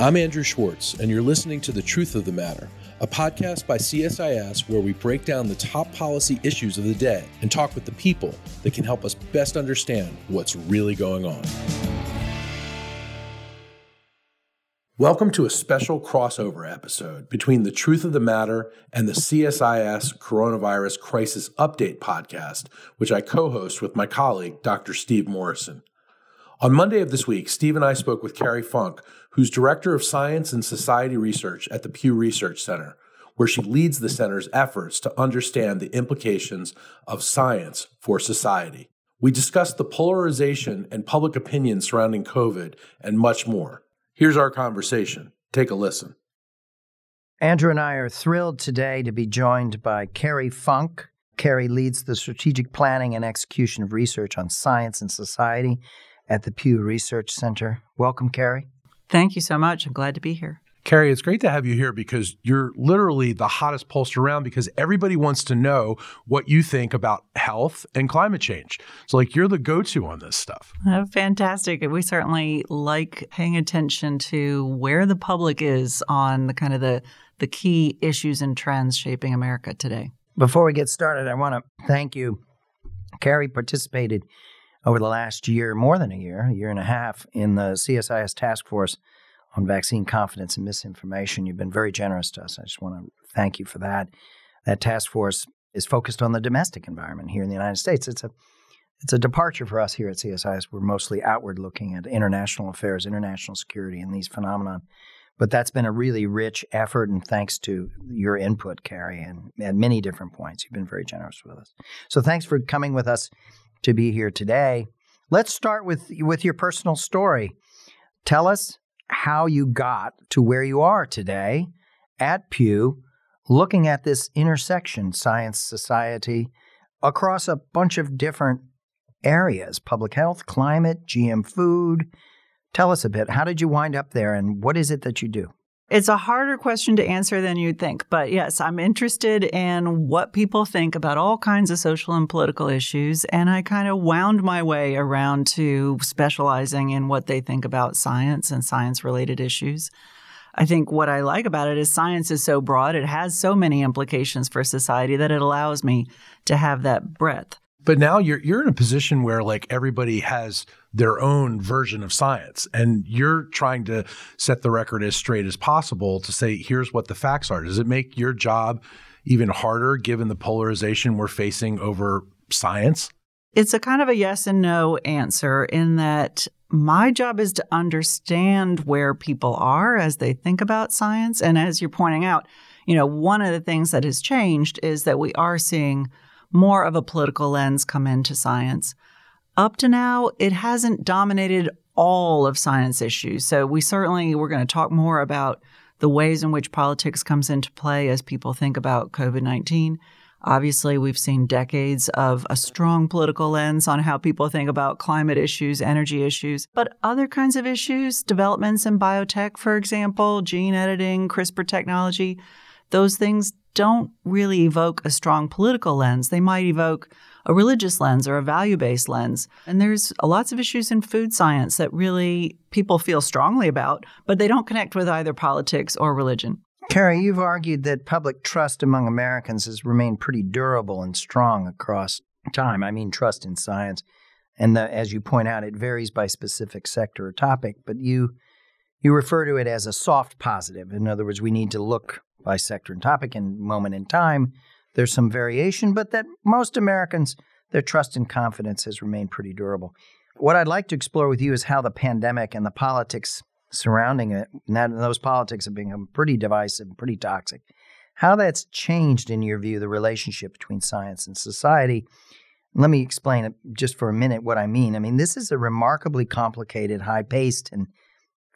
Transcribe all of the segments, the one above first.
I'm Andrew Schwartz, and you're listening to The Truth of the Matter, a podcast by CSIS where we break down the top policy issues of the day and talk with the people that can help us best understand what's really going on. Welcome to a special crossover episode between The Truth of the Matter and the CSIS Coronavirus Crisis Update podcast, which I co host with my colleague, Dr. Steve Morrison. On Monday of this week, Steve and I spoke with Cary Funk, who's Director of Science and Society Research at the Pew Research Center, where she leads the center's efforts to understand the implications of science for society. We discussed the polarization and public opinion surrounding COVID and much more. Here's our conversation. Take a listen. Andrew and I are thrilled today to be joined by Cary Funk. Cary leads the strategic planning and execution of research on science and society at the Pew Research Center. Welcome, Cary. Thank you so much. I'm glad to be here. Cary, it's great to have you here because you're literally the hottest pollster around because everybody wants to know what you think about health and climate change. So, like, you're the go to on this stuff. Oh, fantastic. We certainly like paying attention to where the public is on the kind of the, the key issues and trends shaping America today. Before we get started, I want to thank you. Cary participated over the last year, more than a year, a year and a half, in the CSIS task force on vaccine confidence and misinformation. You've been very generous to us. I just want to thank you for that. That task force is focused on the domestic environment here in the United States. It's a it's a departure for us here at CSIS. We're mostly outward looking at international affairs, international security, and these phenomena. But that's been a really rich effort, and thanks to your input, Cary, and at many different points, you've been very generous with us. So thanks for coming with us to be here today. Let's start with with your personal story. Tell us how you got to where you are today at Pew, looking at this intersection, science, society, across a bunch of different areas public health, climate, GM food. Tell us a bit. How did you wind up there, and what is it that you do? It's a harder question to answer than you'd think. But yes, I'm interested in what people think about all kinds of social and political issues. And I kind of wound my way around to specializing in what they think about science and science related issues. I think what I like about it is science is so broad, it has so many implications for society that it allows me to have that breadth. But now you're you're in a position where like everybody has their own version of science and you're trying to set the record as straight as possible to say here's what the facts are. Does it make your job even harder given the polarization we're facing over science? It's a kind of a yes and no answer in that my job is to understand where people are as they think about science and as you're pointing out, you know, one of the things that has changed is that we are seeing more of a political lens come into science. Up to now, it hasn't dominated all of science issues. So we certainly we're going to talk more about the ways in which politics comes into play as people think about COVID-19. Obviously, we've seen decades of a strong political lens on how people think about climate issues, energy issues, but other kinds of issues, developments in biotech, for example, gene editing, CRISPR technology, those things don't really evoke a strong political lens. They might evoke a religious lens or a value based lens. And there's lots of issues in food science that really people feel strongly about, but they don't connect with either politics or religion. Cary, you've argued that public trust among Americans has remained pretty durable and strong across time. I mean, trust in science. And the, as you point out, it varies by specific sector or topic, but you you refer to it as a soft positive. In other words, we need to look by sector and topic and moment in time. There's some variation, but that most Americans, their trust and confidence has remained pretty durable. What I'd like to explore with you is how the pandemic and the politics surrounding it, and that, those politics have become pretty divisive and pretty toxic, how that's changed, in your view, the relationship between science and society. Let me explain just for a minute what I mean. I mean, this is a remarkably complicated, high paced, and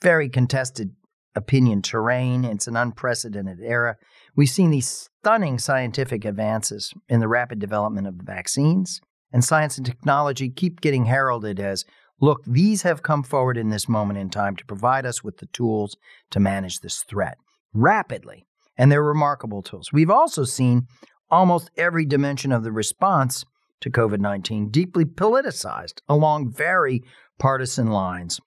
very contested opinion terrain. It's an unprecedented era. We've seen these stunning scientific advances in the rapid development of the vaccines, and science and technology keep getting heralded as look, these have come forward in this moment in time to provide us with the tools to manage this threat rapidly. And they're remarkable tools. We've also seen almost every dimension of the response to COVID 19 deeply politicized along very partisan lines.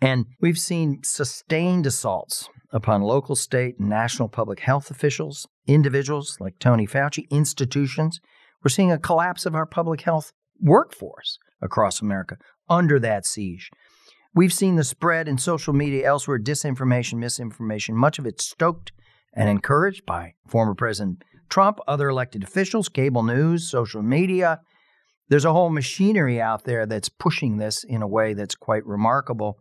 And we've seen sustained assaults upon local, state, and national public health officials, individuals like Tony Fauci, institutions. We're seeing a collapse of our public health workforce across America under that siege. We've seen the spread in social media elsewhere disinformation, misinformation, much of it stoked and encouraged by former President Trump, other elected officials, cable news, social media. There's a whole machinery out there that's pushing this in a way that's quite remarkable.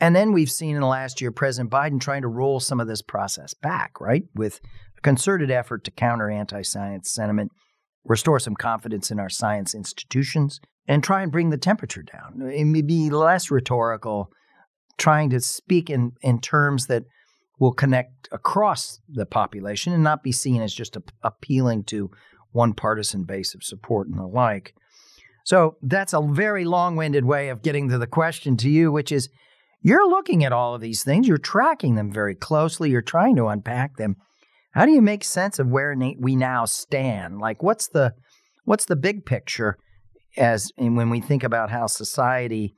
And then we've seen in the last year President Biden trying to roll some of this process back, right? With a concerted effort to counter anti science sentiment, restore some confidence in our science institutions, and try and bring the temperature down. It may be less rhetorical, trying to speak in, in terms that will connect across the population and not be seen as just a, appealing to one partisan base of support and the like. So that's a very long winded way of getting to the question to you, which is you're looking at all of these things, you're tracking them very closely, you're trying to unpack them. How do you make sense of where we now stand? Like what's the what's the big picture as when we think about how society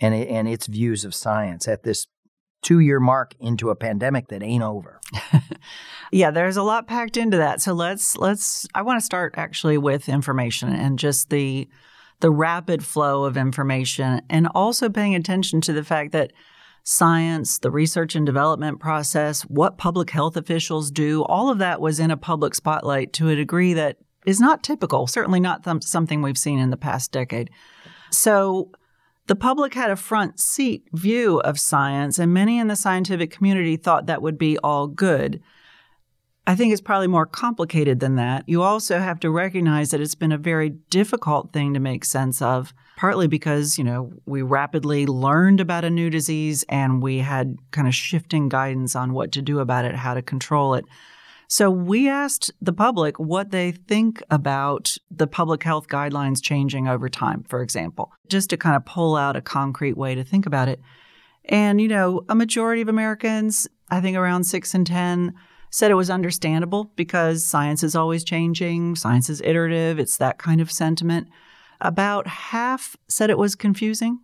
and and its views of science at this two year mark into a pandemic that ain't over. yeah, there's a lot packed into that. So let's let's I want to start actually with information and just the the rapid flow of information and also paying attention to the fact that science, the research and development process, what public health officials do, all of that was in a public spotlight to a degree that is not typical, certainly not th- something we've seen in the past decade. So the public had a front seat view of science, and many in the scientific community thought that would be all good. I think it's probably more complicated than that. You also have to recognize that it's been a very difficult thing to make sense of, partly because, you know, we rapidly learned about a new disease and we had kind of shifting guidance on what to do about it, how to control it. So we asked the public what they think about the public health guidelines changing over time, for example, just to kind of pull out a concrete way to think about it. And, you know, a majority of Americans, I think around six and 10, said it was understandable because science is always changing, science is iterative, it's that kind of sentiment. About half said it was confusing.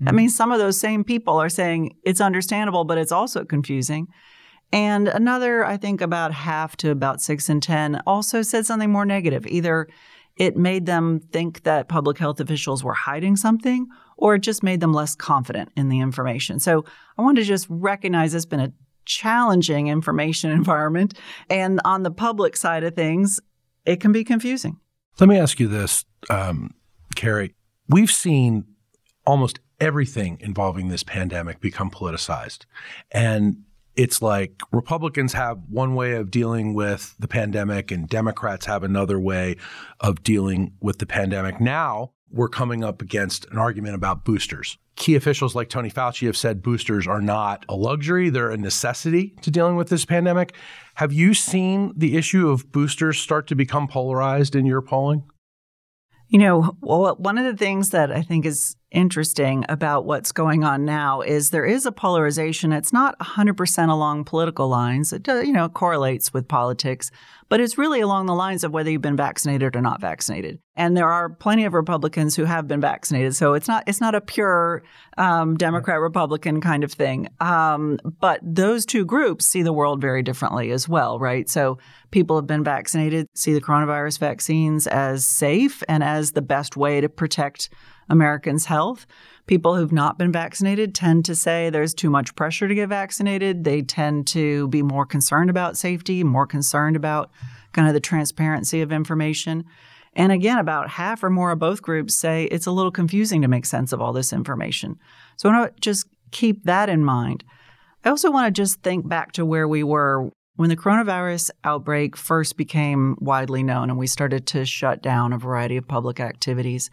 Mm-hmm. I mean, some of those same people are saying it's understandable, but it's also confusing. And another, I think about half to about six and 10, also said something more negative. Either it made them think that public health officials were hiding something, or it just made them less confident in the information. So I want to just recognize it's been a challenging information environment. And on the public side of things, it can be confusing. Let me ask you this, um, Cary. We've seen almost everything involving this pandemic become politicized. And it's like Republicans have one way of dealing with the pandemic and Democrats have another way of dealing with the pandemic. Now we're coming up against an argument about boosters. Key officials like Tony Fauci have said boosters are not a luxury, they're a necessity to dealing with this pandemic. Have you seen the issue of boosters start to become polarized in your polling? You know, well, one of the things that I think is interesting about what's going on now is there is a polarization. It's not 100% along political lines. It you know correlates with politics, but it's really along the lines of whether you've been vaccinated or not vaccinated. And there are plenty of Republicans who have been vaccinated, so it's not it's not a pure um, Democrat Republican kind of thing. Um, but those two groups see the world very differently as well, right? So people have been vaccinated see the coronavirus vaccines as safe and as the best way to protect Americans' health. People who've not been vaccinated tend to say there's too much pressure to get vaccinated. They tend to be more concerned about safety, more concerned about kind of the transparency of information. And again, about half or more of both groups say it's a little confusing to make sense of all this information. So I want to just keep that in mind. I also want to just think back to where we were when the coronavirus outbreak first became widely known and we started to shut down a variety of public activities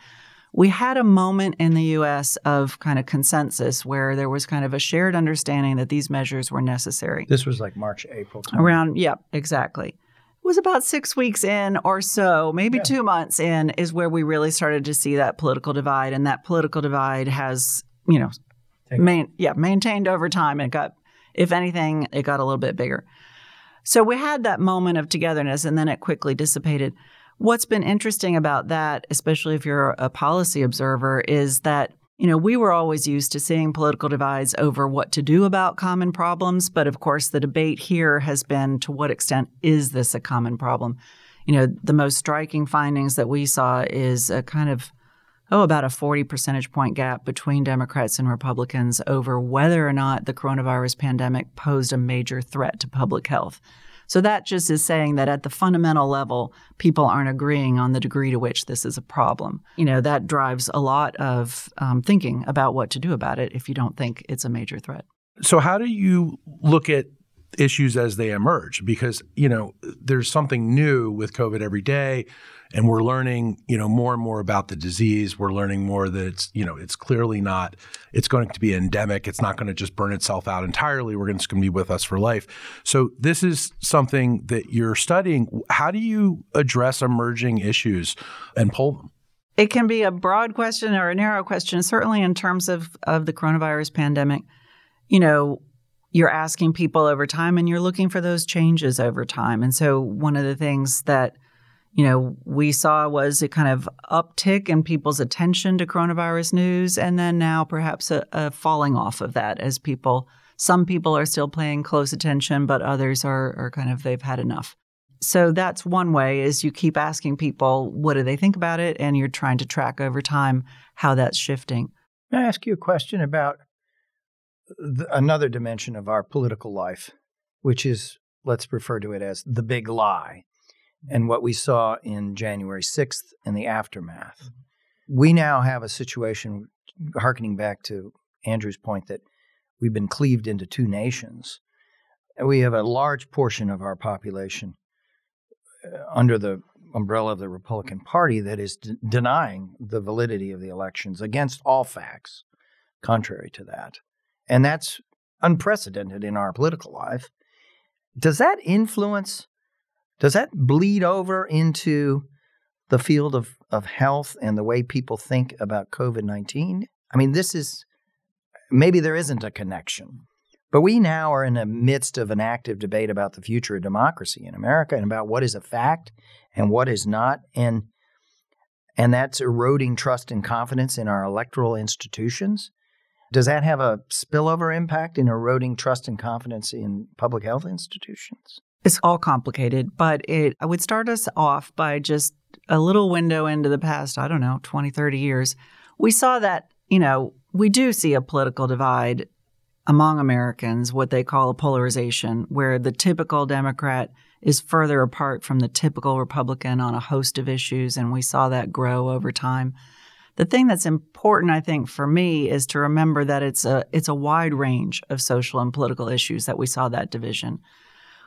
we had a moment in the US of kind of consensus where there was kind of a shared understanding that these measures were necessary. This was like March, April. Time. Around, yep, yeah, exactly. It was about six weeks in or so, maybe yeah. two months in, is where we really started to see that political divide. And that political divide has, you know, main, yeah, maintained over time. And it got, if anything, it got a little bit bigger. So we had that moment of togetherness and then it quickly dissipated. What's been interesting about that, especially if you're a policy observer, is that you know, we were always used to seeing political divides over what to do about common problems. But of course, the debate here has been to what extent is this a common problem? You know, the most striking findings that we saw is a kind of, oh, about a 40 percentage point gap between Democrats and Republicans over whether or not the coronavirus pandemic posed a major threat to public health. So that just is saying that at the fundamental level, people aren't agreeing on the degree to which this is a problem. You know, that drives a lot of um, thinking about what to do about it if you don't think it's a major threat. So, how do you look at issues as they emerge? Because, you know, there's something new with COVID every day and we're learning, you know, more and more about the disease. We're learning more that it's, you know, it's clearly not, it's going to be endemic. It's not going to just burn itself out entirely. We're going to, be with us for life. So this is something that you're studying. How do you address emerging issues and pull them? It can be a broad question or a narrow question. Certainly, in terms of of the coronavirus pandemic, you know, you're asking people over time, and you're looking for those changes over time. And so, one of the things that you know, we saw was a kind of uptick in people's attention to coronavirus news, and then now perhaps a, a, falling off of that as people, some people are still paying close attention, but others are, are kind of, they've had enough. So that's one way is you keep asking people, what do they think about it? And you're trying to track over time how that's shifting. May I ask you a question about the, another dimension of our political life, which is, let's refer to it as the big lie and what we saw in January 6th and the aftermath. Mm-hmm. We now have a situation, harkening back to Andrew's point, that we've been cleaved into two nations. We have a large portion of our population uh, under the umbrella of the Republican Party that is de- denying the validity of the elections against all facts, contrary to that. And that's unprecedented in our political life. Does that influence does that bleed over into the field of, of health and the way people think about COVID 19? I mean, this is maybe there isn't a connection, but we now are in the midst of an active debate about the future of democracy in America and about what is a fact and what is not. And and that's eroding trust and confidence in our electoral institutions. Does that have a spillover impact in eroding trust and confidence in public health institutions? It's all complicated, but it I would start us off by just a little window into the past, I don't know, 20, 30 years. We saw that, you know, we do see a political divide among Americans, what they call a polarization, where the typical Democrat is further apart from the typical Republican on a host of issues, and we saw that grow over time. The thing that's important, I think, for me is to remember that it's a it's a wide range of social and political issues that we saw that division.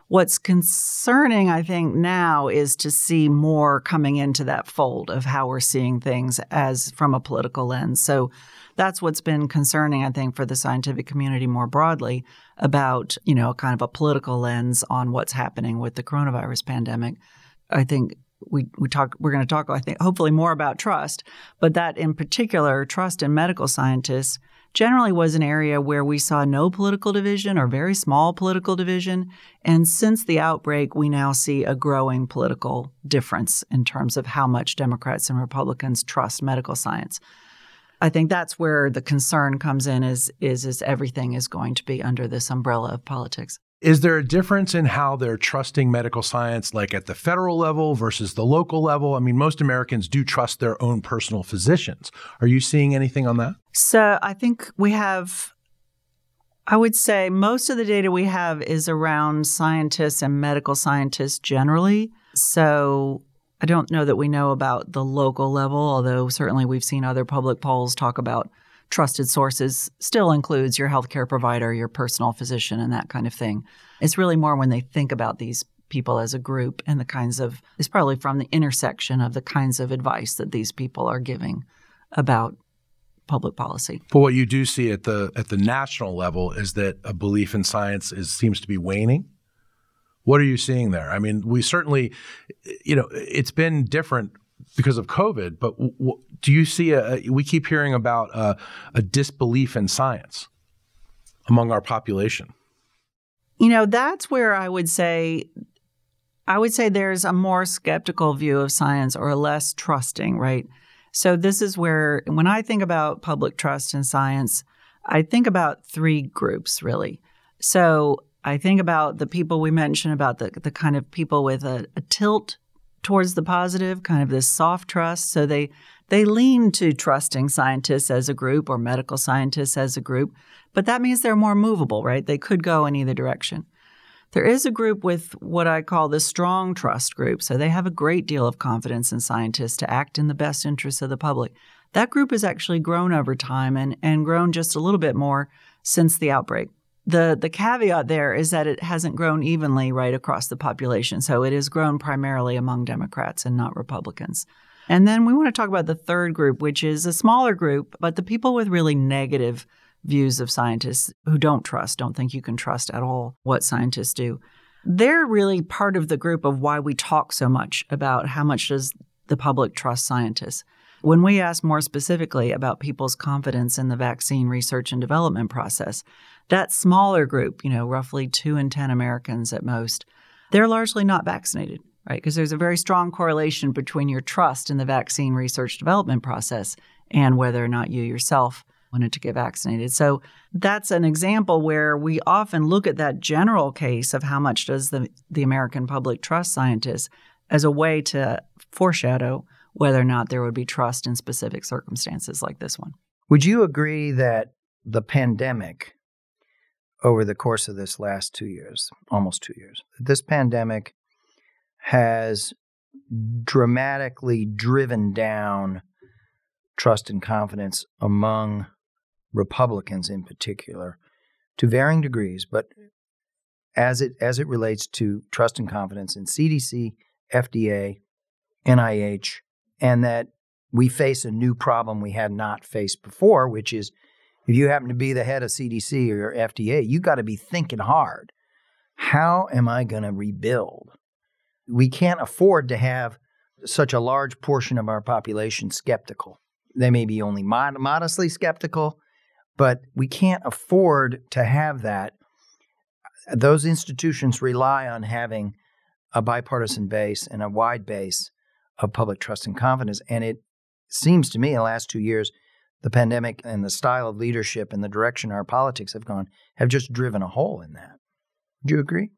What's concerning, I think, now is to see more coming into that fold of how we're seeing things as from a political lens. So that's what's been concerning, I think, for the scientific community more broadly about, you know, kind of a political lens on what's happening with the coronavirus pandemic. I think we we talk we're going to talk I think hopefully more about trust, but that in particular trust in medical scientists generally was an area where we saw no political division or very small political division. And since the outbreak, we now see a growing political difference in terms of how much Democrats and Republicans trust medical science. I think that's where the concern comes in is is is everything is going to be under this umbrella of politics. Is there a difference in how they're trusting medical science, like at the federal level versus the local level? I mean, most Americans do trust their own personal physicians. Are you seeing anything on that? So I think we have, I would say most of the data we have is around scientists and medical scientists generally. So I don't know that we know about the local level, although certainly we've seen other public polls talk about trusted sources still includes your healthcare provider, your personal physician, and that kind of thing. It's really more when they think about these people as a group and the kinds of, it's probably from the intersection of the kinds of advice that these people are giving about public policy. But what you do see at the at the national level is that a belief in science is seems to be waning. What are you seeing there? I mean, we certainly, you know, it's been different because of COVID. But w- do you see a? We keep hearing about a, a disbelief in science among our population. You know, that's where I would say I would say there's a more skeptical view of science or a less trusting, right? So, this is where, when I think about public trust in science, I think about three groups really. So, I think about the people we mentioned about the, the kind of people with a, a tilt towards the positive, kind of this soft trust. So they they lean to trusting scientists as a group or medical scientists as a group, but that means they're more movable, right? They could go in either direction. There is a group with what I call the strong trust group. So they have a great deal of confidence in scientists to act in the best interests of the public. That group has actually grown over time and, and grown just a little bit more since the outbreak. The the caveat there is that it hasn't grown evenly right across the population. So it has grown primarily among Democrats and not Republicans. And then we want to talk about the third group, which is a smaller group, but the people with really negative views of scientists who don't trust, don't think you can trust at all what scientists do. They're really part of the group of why we talk so much about how much does the public trust scientists. When we ask more specifically about people's confidence in the vaccine research and development process, that smaller group, you know, roughly two in 10 Americans at most, they're largely not vaccinated, right? Because there's a very strong correlation between your trust in the vaccine research development process and whether or not you yourself wanted to get vaccinated. So that's an example where we often look at that general case of how much does the, the American public trust scientists as a way to foreshadow whether or not there would be trust in specific circumstances like this one. Would you agree that the pandemic over the course of this last two years, almost two years. This pandemic has dramatically driven down trust and confidence among Republicans in particular to varying degrees, but as it as it relates to trust and confidence in CDC, FDA, NIH, and that we face a new problem we had not faced before, which is if you happen to be the head of CDC or FDA, you got to be thinking hard. How am I going to rebuild? We can't afford to have such a large portion of our population skeptical. They may be only mod- modestly skeptical, but we can't afford to have that. Those institutions rely on having a bipartisan base and a wide base of public trust and confidence. And it seems to me in the last two years, the pandemic and the style of leadership and the direction our politics have gone have just driven a hole in that. Do you agree?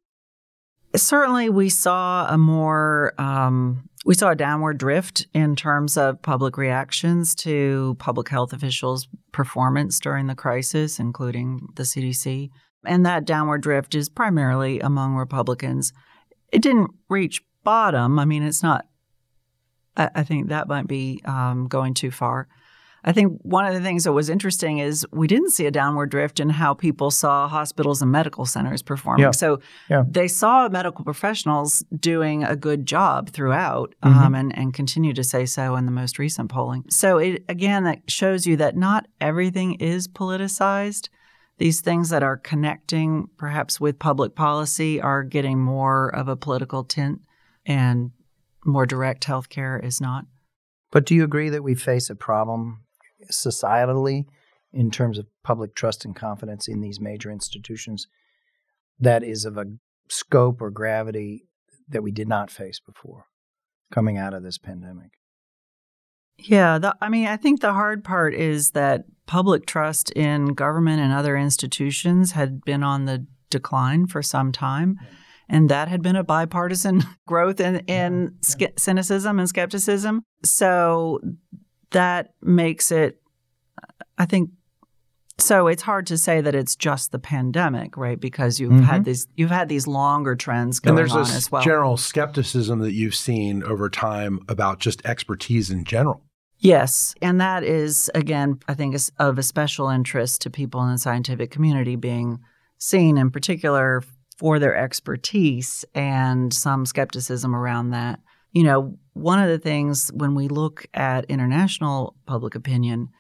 Certainly, we saw a more um, we saw a downward drift in terms of public reactions to public health officials' performance during the crisis, including the CDC. And that downward drift is primarily among Republicans. It didn't reach bottom. I mean, it's not. I, I think that might be um, going too far. I think one of the things that was interesting is we didn't see a downward drift in how people saw hospitals and medical centers performing. Yeah. So yeah. they saw medical professionals doing a good job throughout mm-hmm. um, and, and continue to say so in the most recent polling. So it, again, that shows you that not everything is politicized. These things that are connecting perhaps with public policy are getting more of a political tint and more direct healthcare is not. But do you agree that we face a problem societally in terms of public trust and confidence in these major institutions that is of a scope or gravity that we did not face before coming out of this pandemic. Yeah, the, I mean, I think the hard part is that public trust in government and other institutions had been on the decline for some time. And that had been a bipartisan growth in, in yeah, yeah. cynicism and skepticism. So that makes it, I think, so it's hard to say that it's just the pandemic, right? Because you've mm-hmm. had these you've had these longer trends going on as well. And there's this general skepticism that you've seen over time about just expertise in general. Yes, and that is again, I think, is of a special interest to people in the scientific community being seen, in particular, for their expertise and some skepticism around that. You know, one of the things when we look at international public opinion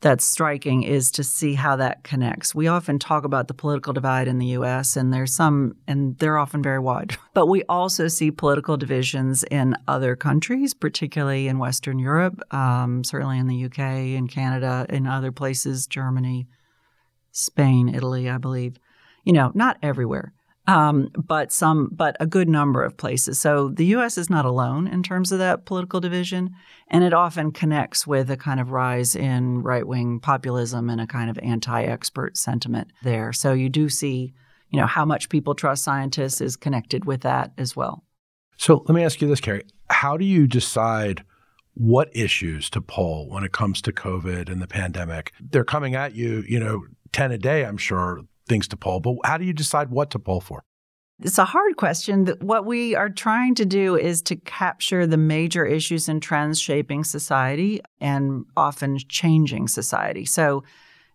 that's striking is to see how that connects. We often talk about the political divide in the US, and there's some, and they're often very wide. But we also see political divisions in other countries, particularly in Western Europe, um, certainly in the UK, in Canada, in other places, Germany, Spain, Italy, I believe. You know, not everywhere. Um, but some, but a good number of places. So the U.S. is not alone in terms of that political division, and it often connects with a kind of rise in right wing populism and a kind of anti expert sentiment there. So you do see, you know, how much people trust scientists is connected with that as well. So let me ask you this, Cary: How do you decide? What issues to poll when it comes to COVID and the pandemic? They're coming at you, you know, 10 a day, I'm sure, things to poll, but how do you decide what to poll for? It's a hard question. What we are trying to do is to capture the major issues and trends shaping society and often changing society. So,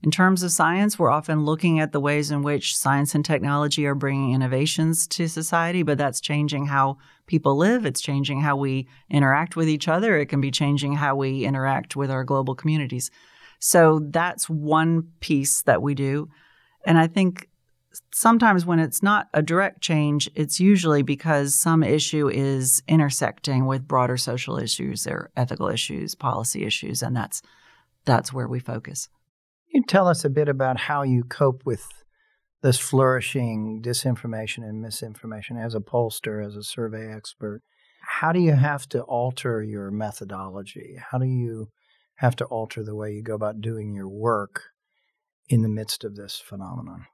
in terms of science, we're often looking at the ways in which science and technology are bringing innovations to society, but that's changing how people live. It's changing how we interact with each other. It can be changing how we interact with our global communities. So that's one piece that we do. And I think sometimes when it's not a direct change, it's usually because some issue is intersecting with broader social issues or ethical issues, policy issues, and that's that's where we focus. Can you tell us a bit about how you cope with this flourishing disinformation and misinformation as a pollster, as a survey expert? How do you have to alter your methodology? How do you have to alter the way you go about doing your work in the midst of this phenomenon?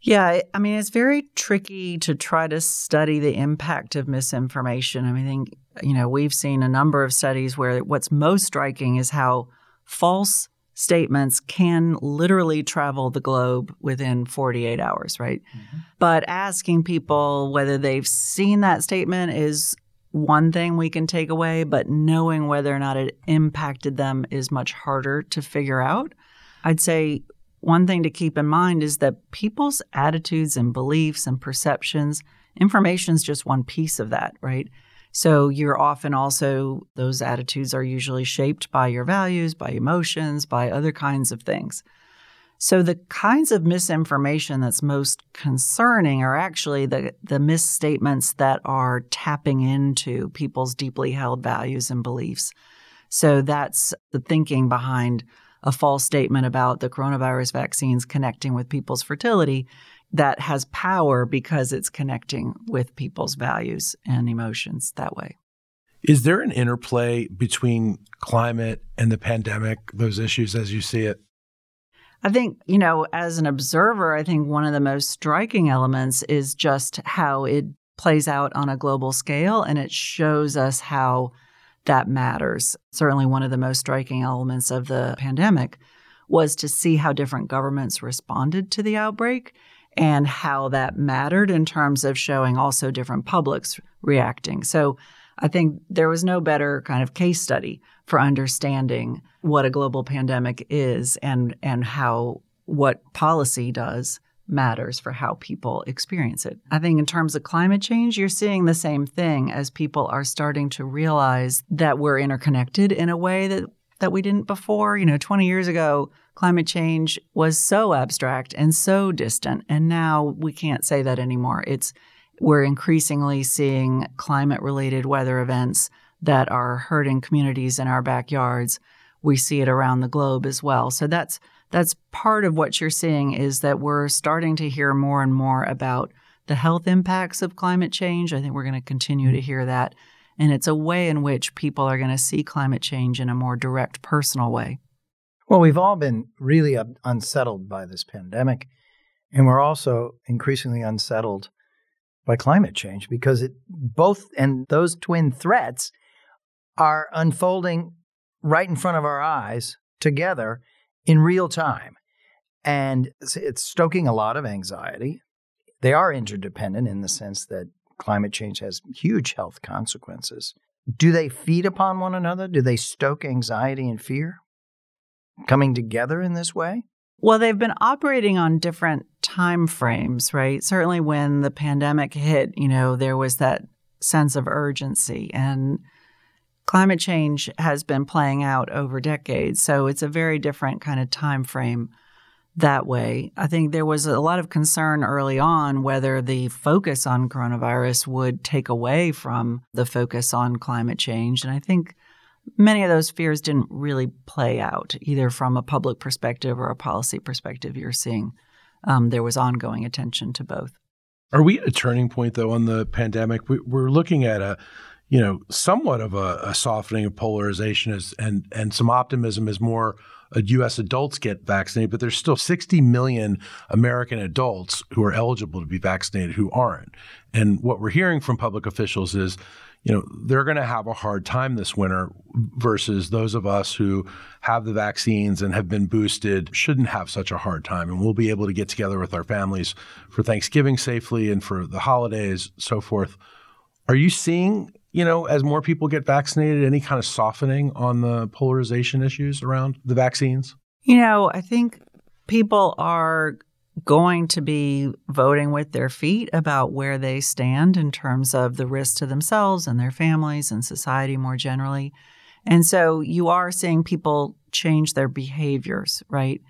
Yeah, I mean, it's very tricky to try to study the impact of misinformation. I mean, I think, you know, we've seen a number of studies where what's most striking is how false statements can literally travel the globe within 48 hours, right? Mm-hmm. But asking people whether they've seen that statement is one thing we can take away, but knowing whether or not it impacted them is much harder to figure out. I'd say one thing to keep in mind is that people's attitudes and beliefs and perceptions, information is just one piece of that, right? So you're often also, those attitudes are usually shaped by your values, by emotions, by other kinds of things. So the kinds of misinformation that's most concerning are actually the, the misstatements that are tapping into people's deeply held values and beliefs. So that's the thinking behind a false statement about the coronavirus vaccines connecting with people's fertility that has power because it's connecting with people's values and emotions that way. Is there an interplay between climate and the pandemic, those issues as you see it? I think, you know, as an observer, I think one of the most striking elements is just how it plays out on a global scale and it shows us how that matters. Certainly, one of the most striking elements of the pandemic was to see how different governments responded to the outbreak and how that mattered in terms of showing also different publics reacting. So, I think there was no better kind of case study for understanding what a global pandemic is and and how what policy does matters for how people experience it. I think in terms of climate change, you're seeing the same thing as people are starting to realize that we're interconnected in a way that that we didn't before. You know, 20 years ago, climate change was so abstract and so distant, and now we can't say that anymore. It's we're increasingly seeing climate related weather events that are hurting communities in our backyards. We see it around the globe as well. So that's that's part of what you're seeing is that we're starting to hear more and more about the health impacts of climate change. I think we're going to continue to hear that. And it's a way in which people are going to see climate change in a more direct, personal way. Well, we've all been really unsettled by this pandemic. And we're also increasingly unsettled by climate change because it both and those twin threats are unfolding right in front of our eyes together in real time. And it's stoking a lot of anxiety. They are interdependent in the sense that climate change has huge health consequences. Do they feed upon one another? Do they stoke anxiety and fear coming together in this way? Well, they've been operating on different time frames, right? Certainly when the pandemic hit, you know, there was that sense of urgency and climate change has been playing out over decades, so it's a very different kind of time frame that way. I think there was a lot of concern early on whether the focus on coronavirus would take away from the focus on climate change. And I think many of those fears didn't really play out, either from a public perspective or a policy perspective. You're seeing um, there was ongoing attention to both. Are we at a turning point though on the pandemic? We, are looking at a, you know, somewhat of a, a softening of polarization as, and and some optimism as more U.S. adults get vaccinated, but there's still 60 million American adults who are eligible to be vaccinated who aren't. And what we're hearing from public officials is, you know, they're going to have a hard time this winter versus those of us who have the vaccines and have been boosted shouldn't have such a hard time. And we'll be able to get together with our families for Thanksgiving safely and for the holidays, so forth. Are you seeing, you know, as more people get vaccinated, any kind of softening on the polarization issues around the vaccines? You know, I think people are going to be voting with their feet about where they stand in terms of the risk to themselves and their families and society more generally. And so you are seeing people change their behaviors, right?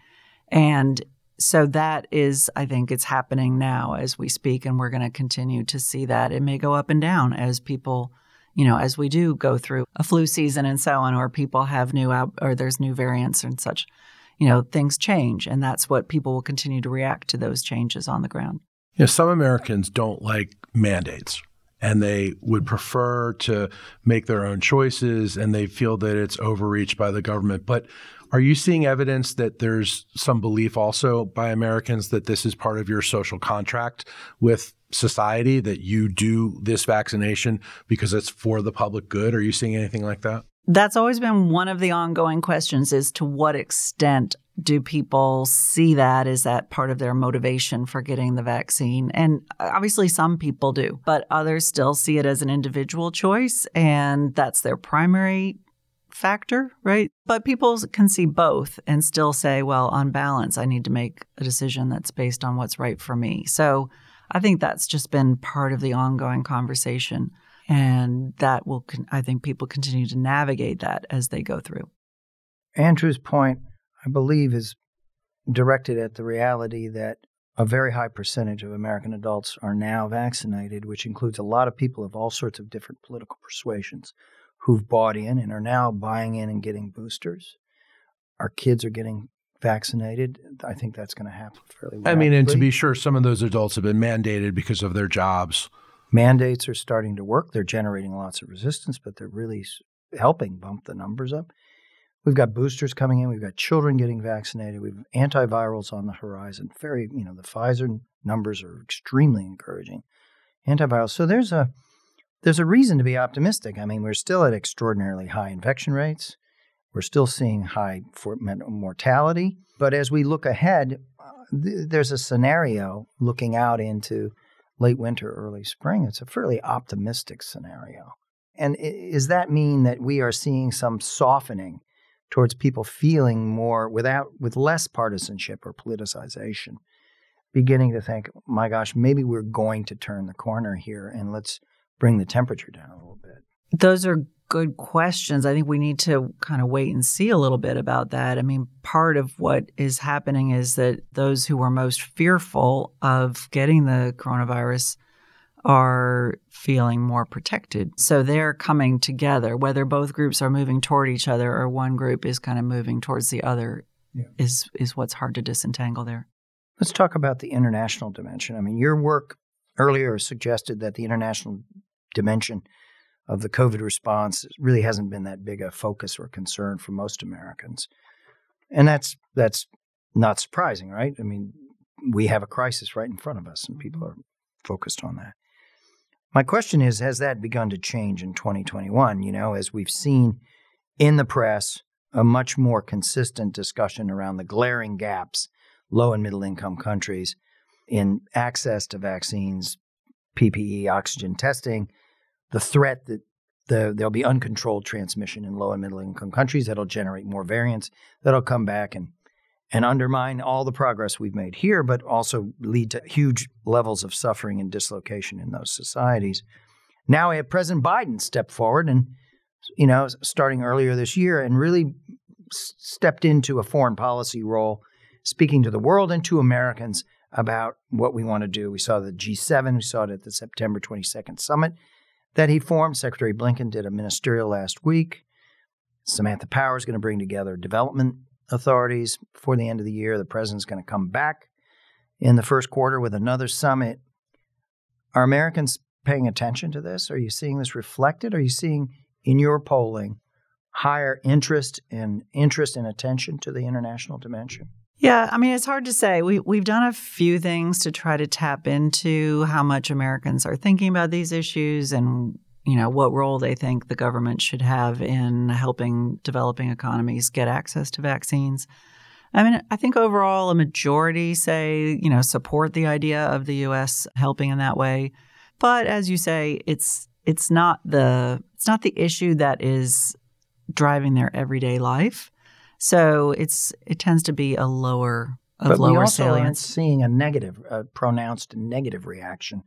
And so that is, I think it's happening now as we speak, and we're going to continue to see that. It may go up and down as people, you know, as we do go through a flu season and so on, or people have new out, or there's new variants and such you know, things change. And that's what people will continue to react to those changes on the ground. You know, some Americans don't like mandates and they would prefer to make their own choices and they feel that it's overreach by the government. But are you seeing evidence that there's some belief also by Americans that this is part of your social contract with society, that you do this vaccination because it's for the public good? Are you seeing anything like that? That's always been one of the ongoing questions is to what extent do people see that? Is that part of their motivation for getting the vaccine? And obviously, some people do, but others still see it as an individual choice, and that's their primary factor, right? But people can see both and still say, well, on balance, I need to make a decision that's based on what's right for me. So I think that's just been part of the ongoing conversation. And that will, I think people continue to navigate that as they go through. Andrew's point, I believe, is directed at the reality that a very high percentage of American adults are now vaccinated, which includes a lot of people of all sorts of different political persuasions who've bought in and are now buying in and getting boosters. Our kids are getting vaccinated. I think that's going to happen fairly well. I mean, and to be sure, some of those adults have been mandated because of their jobs Mandates are starting to work. They're generating lots of resistance, but they're really helping bump the numbers up. We've got boosters coming in. We've got children getting vaccinated. We've antivirals on the horizon. Very, you know, the Pfizer numbers are extremely encouraging. Antivirals. So there's a there's a reason to be optimistic. I mean, we're still at extraordinarily high infection rates. We're still seeing high mortality. But as we look ahead, uh, th- there's a scenario looking out into late winter, early spring, it's a fairly optimistic scenario. And does that mean that we are seeing some softening towards people feeling more without with less partisanship or politicization, beginning to think, my gosh, maybe we're going to turn the corner here and let's bring the temperature down a little bit. Those are good questions. I think we need to kind of wait and see a little bit about that. I mean, part of what is happening is that those who are most fearful of getting the coronavirus are feeling more protected. So they're coming together, whether both groups are moving toward each other or one group is kind of moving towards the other yeah. is is what's hard to disentangle there. Let's talk about the international dimension. I mean, your work earlier suggested that the international dimension of the COVID response really hasn't been that big a focus or concern for most Americans. And that's that's not surprising, right? I mean, we have a crisis right in front of us and people mm-hmm. are focused on that. My question is has that begun to change in 2021, you know, as we've seen in the press a much more consistent discussion around the glaring gaps low and middle income countries in access to vaccines, PPE, oxygen testing, the threat that the, there'll be uncontrolled transmission in low and middle income countries that'll generate more variants that'll come back and and undermine all the progress we've made here, but also lead to huge levels of suffering and dislocation in those societies. Now we have President Biden step forward and, you know, starting earlier this year and really stepped into a foreign policy role, speaking to the world and to Americans about what we want to do. We saw the G7, we saw it at the September 22nd summit that he formed. Secretary Blinken did a ministerial last week. Samantha Power is going to bring together development authorities before the end of the year. The president's going to come back in the first quarter with another summit. Are Americans paying attention to this? Are you seeing this reflected? Are you seeing in your polling higher interest and interest and attention to the international dimension? Yeah, I mean it's hard to say. We we've done a few things to try to tap into how much Americans are thinking about these issues and you know what role they think the government should have in helping developing economies get access to vaccines. I mean, I think overall a majority say, you know, support the idea of the US helping in that way. But as you say, it's it's not the it's not the issue that is driving their everyday life. So it's it tends to be a lower of but lower we also salience. seeing a negative, a pronounced negative reaction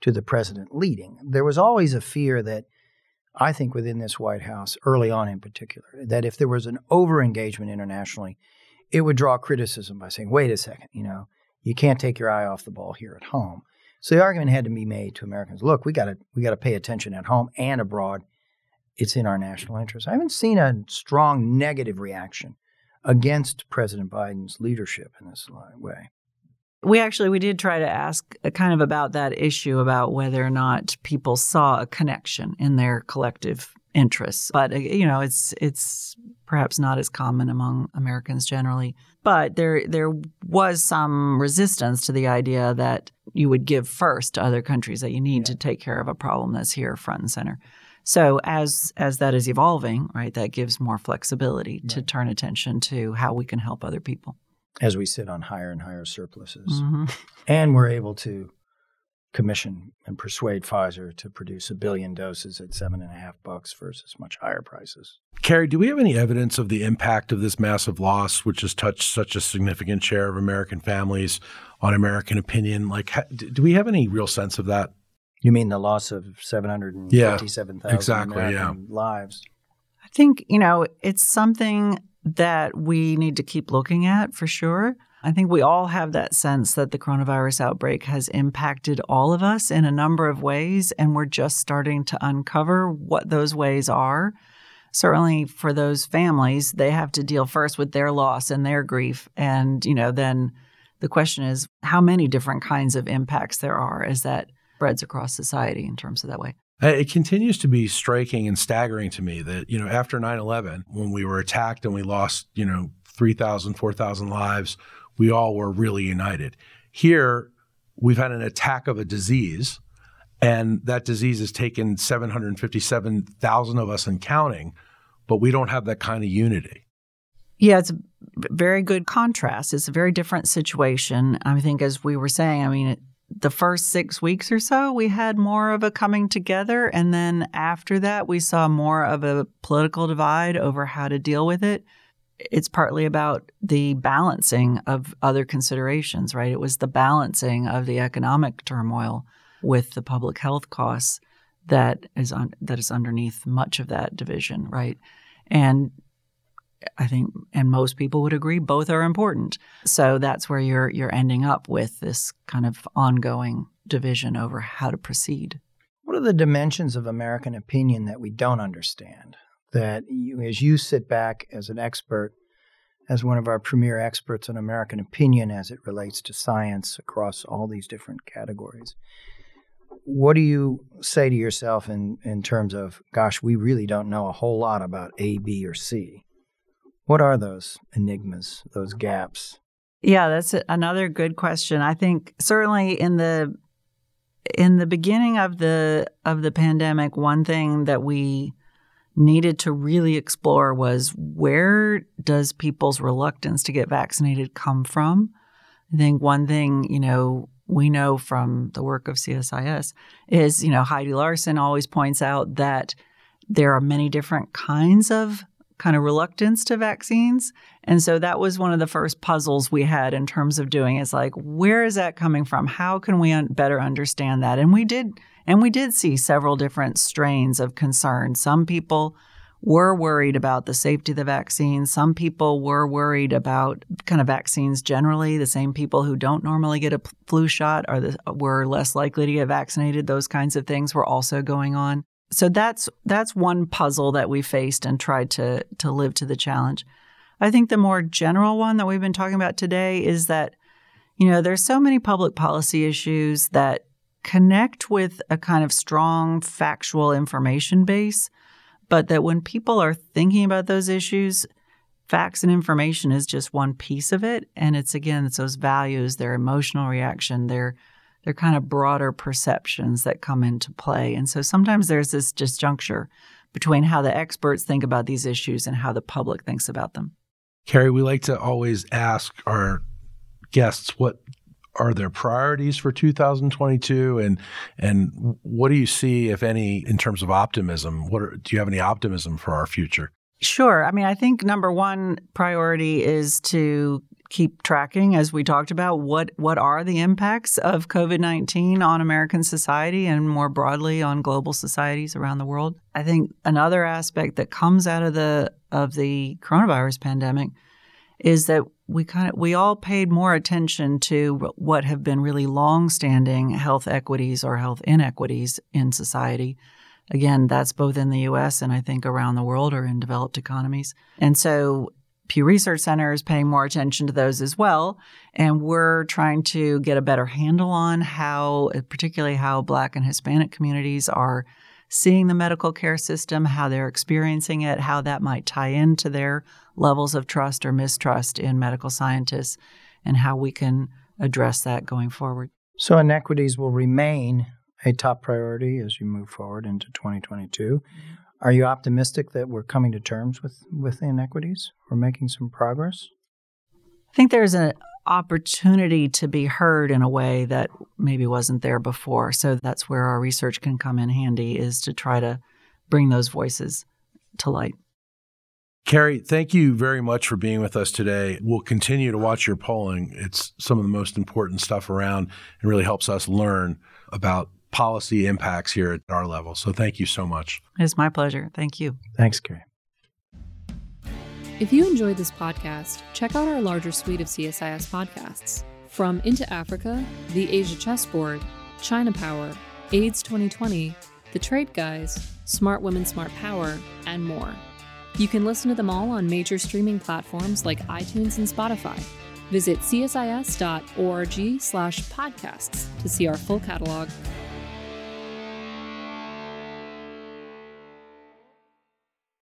to the president leading. There was always a fear that I think within this White House, early on in particular, that if there was an over engagement internationally, it would draw criticism by saying, wait a second, you know, you can't take your eye off the ball here at home. So the argument had to be made to Americans, look, we gotta we gotta pay attention at home and abroad. It's in our national interest. I haven't seen a strong negative reaction against President Biden's leadership in this way. We actually we did try to ask uh, kind of about that issue about whether or not people saw a connection in their collective interests. But uh, you know, it's it's perhaps not as common among Americans generally. But there there was some resistance to the idea that you would give first to other countries that you need to take care of a problem that's here front and center. So as as that is evolving, right, that gives more flexibility to turn attention to how we can help other people. as we sit on higher and higher surpluses. Mhm. And we're able to commission and persuade Pfizer to produce a billion doses at seven and a half bucks versus much higher prices. Cary, do we have any evidence of the impact of this massive loss, which has touched such a significant share of American families, on American opinion? Like, do we have any real sense of that? You mean the loss of 757,000 exactly, American lives? I think, you know, it's something that we need to keep looking at for sure. I think we all have that sense that the coronavirus outbreak has impacted all of us in a number of ways, and we're just starting to uncover what those ways are. Certainly for those families, they have to deal first with their loss and their grief. And, you know, then the question is how many different kinds of impacts there are as that spreads across society in terms of that way. Uh, It continues to be striking and staggering to me that, you know, after 9 11, when we were attacked and we lost, you know, 3,000, 4,000 lives, we all were really united. Here, we've had an attack of a disease, and that disease has taken 757,000 of us and counting, but we don't have that kind of unity. Yeah, it's a very good contrast. It's a very different situation. I think, as we were saying, I mean, it, the first six weeks or so, we had more of a coming together. And then after that, we saw more of a political divide over how to deal with it. It's partly about the balancing of other considerations, right? It was the balancing of the economic turmoil with the public health costs that is on, that is underneath much of that division, right? And I think, and most people would agree, both are important. So that's where you're you're ending up with this kind of ongoing division over how to proceed. What are the dimensions of American opinion that we don't understand? That you, as you sit back as an expert, as one of our premier experts on American opinion as it relates to science across all these different categories, what do you say to yourself in, in terms of, gosh, we really don't know a whole lot about A, B, or C? What are those enigmas, those gaps? Yeah, that's another good question. I think certainly in the in the beginning of the of the pandemic, one thing that we needed to really explore was where does people's reluctance to get vaccinated come from? I think one thing, you know, we know from the work of CSIS is, you know, Heidi Larson always points out that there are many different kinds of kind of reluctance to vaccines. And so that was one of the first puzzles we had in terms of doing is like where is that coming from? How can we un- better understand that? And we did and we did see several different strains of concern. Some people were worried about the safety of the vaccine. Some people were worried about kind of vaccines generally. The same people who don't normally get a flu shot are the, were less likely to get vaccinated. Those kinds of things were also going on. So that's that's one puzzle that we faced and tried to to live to the challenge. I think the more general one that we've been talking about today is that you know there's so many public policy issues that connect with a kind of strong factual information base, but that when people are thinking about those issues, facts and information is just one piece of it. And it's again, it's those values, their emotional reaction, their their kind of broader perceptions that come into play. And so sometimes there's this disjuncture between how the experts think about these issues and how the public thinks about them. Cary, we like to always ask our guests what are their priorities for 2022 and and what do you see if any in terms of optimism what are, do you have any optimism for our future Sure. I mean, I think number one priority is to keep tracking, as we talked about, what what are the impacts of COVID nineteen on American society and more broadly on global societies around the world. I think another aspect that comes out of the of the coronavirus pandemic is that we kind of we all paid more attention to what have been really long-standing health equities or health inequities in society Again, that's both in the US and I think around the world or in developed economies. And so Pew Research Center is paying more attention to those as well. And we're trying to get a better handle on how, uh, particularly how Black and Hispanic communities are seeing the medical care system, how they're experiencing it, how that might tie into their levels of trust or mistrust in medical scientists, and how we can address that going forward. So, inequities will remain a top priority as you move forward into 2022. Mm-hmm. Are you optimistic that we're coming to terms with, with inequities? We're making some progress? I think there's an opportunity to be heard in a way that maybe wasn't there before. So that's where our research can come in handy is to try to bring those voices to light. Cary, thank you very much for being with us today. We'll continue to watch your polling. It's some of the most important stuff around and really helps us learn about policy impacts here at our level. So thank you so much. It's my pleasure. Thank you. Thanks, Cary. If you enjoyed this podcast, check out our larger suite of CSIS podcasts. From Into Africa, The Asia Chessboard, China Power, AIDS 2020, The Trade Guys, Smart Women, Smart Power, and more. You can listen to them all on major streaming platforms like iTunes and Spotify. Visit csis.org slash podcasts to see our full catalog